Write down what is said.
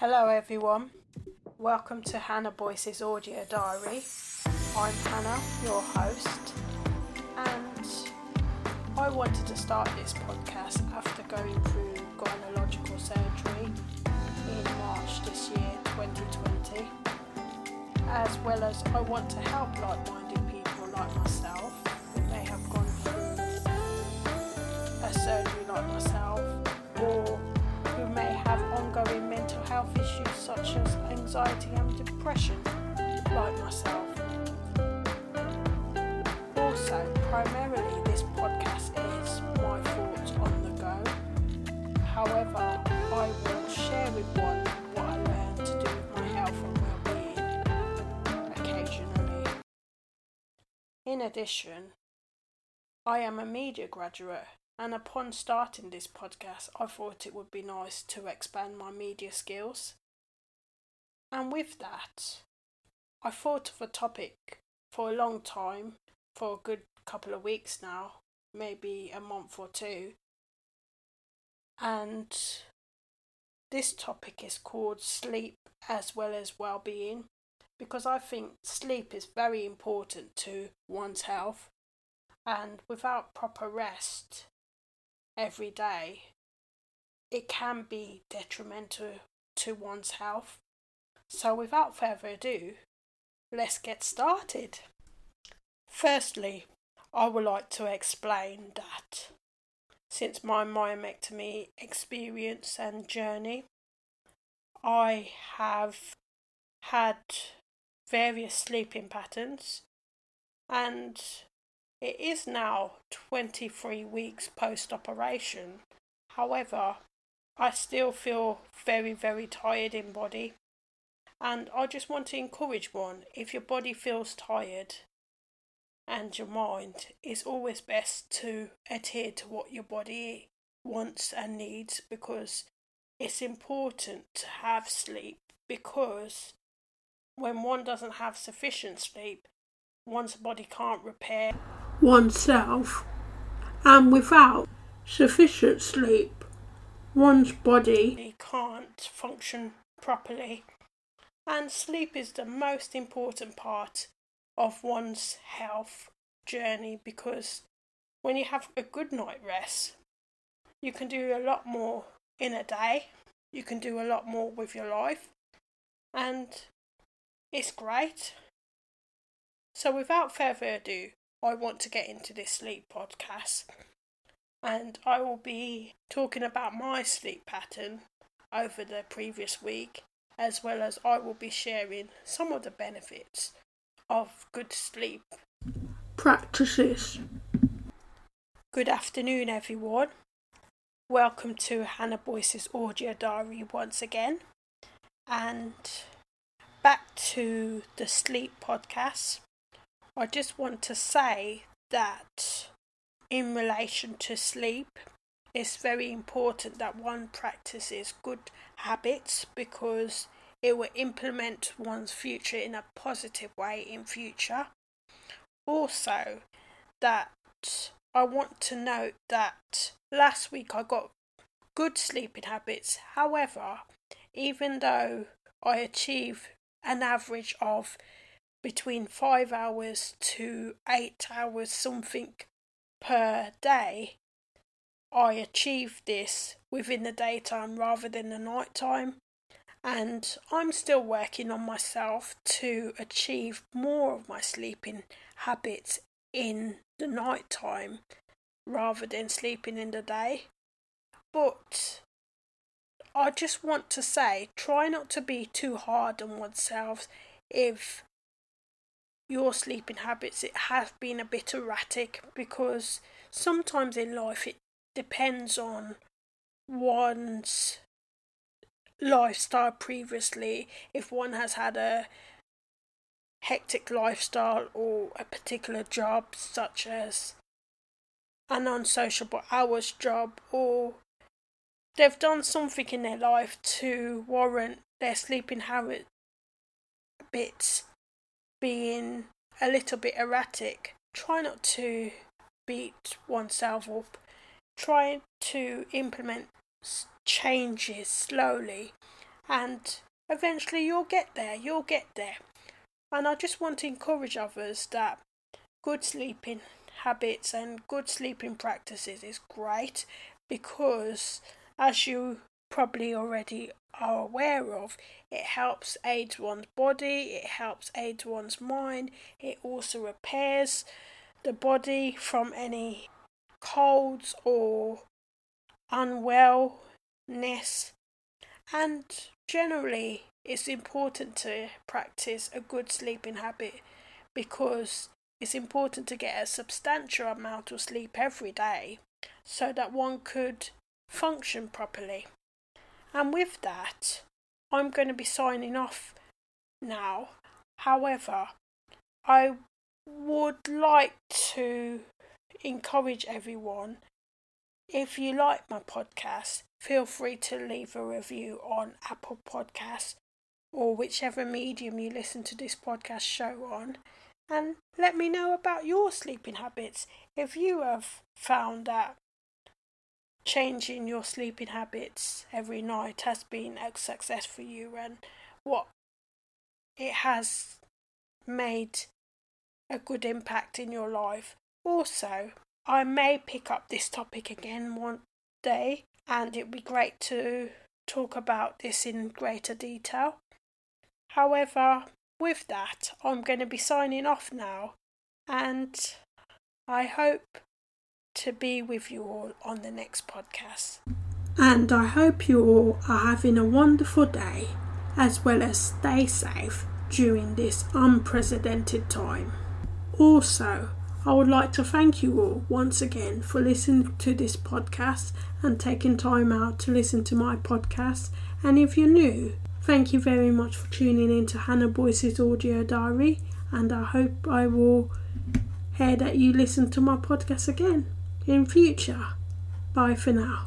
Hello, everyone. Welcome to Hannah Boyce's audio diary. I'm Hannah, your host, and I wanted to start this podcast after going through gynecological surgery in March this year, 2020, as well as I want to help like minded people like myself who may have gone through a surgery like myself anxiety and depression, like myself. Also, primarily, this podcast is my thoughts on the go. However, I will share with one what I learned to do with my health and well-being occasionally. In addition, I am a media graduate and upon starting this podcast, I thought it would be nice to expand my media skills. And with that, I thought of a topic for a long time, for a good couple of weeks now, maybe a month or two. And this topic is called sleep as well as well being because I think sleep is very important to one's health. And without proper rest, every day, it can be detrimental to one's health. So, without further ado, let's get started. Firstly, I would like to explain that since my myomectomy experience and journey, I have had various sleeping patterns and it is now 23 weeks post operation. However, I still feel very, very tired in body. And I just want to encourage one if your body feels tired and your mind, it's always best to adhere to what your body wants and needs because it's important to have sleep because when one doesn't have sufficient sleep, one's body can't repair oneself, and without sufficient sleep, one's body can't function properly. And sleep is the most important part of one's health journey because when you have a good night rest, you can do a lot more in a day, you can do a lot more with your life, and it's great. So, without further ado, I want to get into this sleep podcast. And I will be talking about my sleep pattern over the previous week, as well as I will be sharing some of the benefits of good sleep practices. Good afternoon, everyone. Welcome to Hannah Boyce's audio diary once again. And back to the sleep podcast. I just want to say that in relation to sleep, it's very important that one practices good habits because it will implement one's future in a positive way in future. Also, that I want to note that last week I got good sleeping habits. However, even though I achieve an average of between five hours to eight hours something per day, I achieved this within the daytime rather than the nighttime. And I'm still working on myself to achieve more of my sleeping habits in the nighttime rather than sleeping in the day. But I just want to say try not to be too hard on oneself if your sleeping habits it has been a bit erratic because sometimes in life it depends on one's lifestyle previously if one has had a hectic lifestyle or a particular job such as an unsociable hours job or they've done something in their life to warrant their sleeping habits being a little bit erratic, try not to beat oneself up. Try to implement changes slowly and eventually you'll get there. You'll get there. And I just want to encourage others that good sleeping habits and good sleeping practices is great because, as you probably already are aware of, it helps aid one's body, it helps aid one's mind, it also repairs the body from any colds or unwellness, and generally, it's important to practice a good sleeping habit because it's important to get a substantial amount of sleep every day so that one could function properly. And with that, I'm going to be signing off now. However, I would like to encourage everyone if you like my podcast, feel free to leave a review on Apple Podcasts or whichever medium you listen to this podcast show on. And let me know about your sleeping habits. If you have found that changing your sleeping habits every night has been a success for you and what it has made a good impact in your life. Also, I may pick up this topic again one day and it'd be great to talk about this in greater detail. However, with that, I'm going to be signing off now and I hope to be with you all on the next podcast. And I hope you all are having a wonderful day as well as stay safe during this unprecedented time. Also, I would like to thank you all once again for listening to this podcast and taking time out to listen to my podcast. And if you're new, thank you very much for tuning in to Hannah Boyce's audio diary. And I hope I will hear that you listen to my podcast again in future. Bye for now.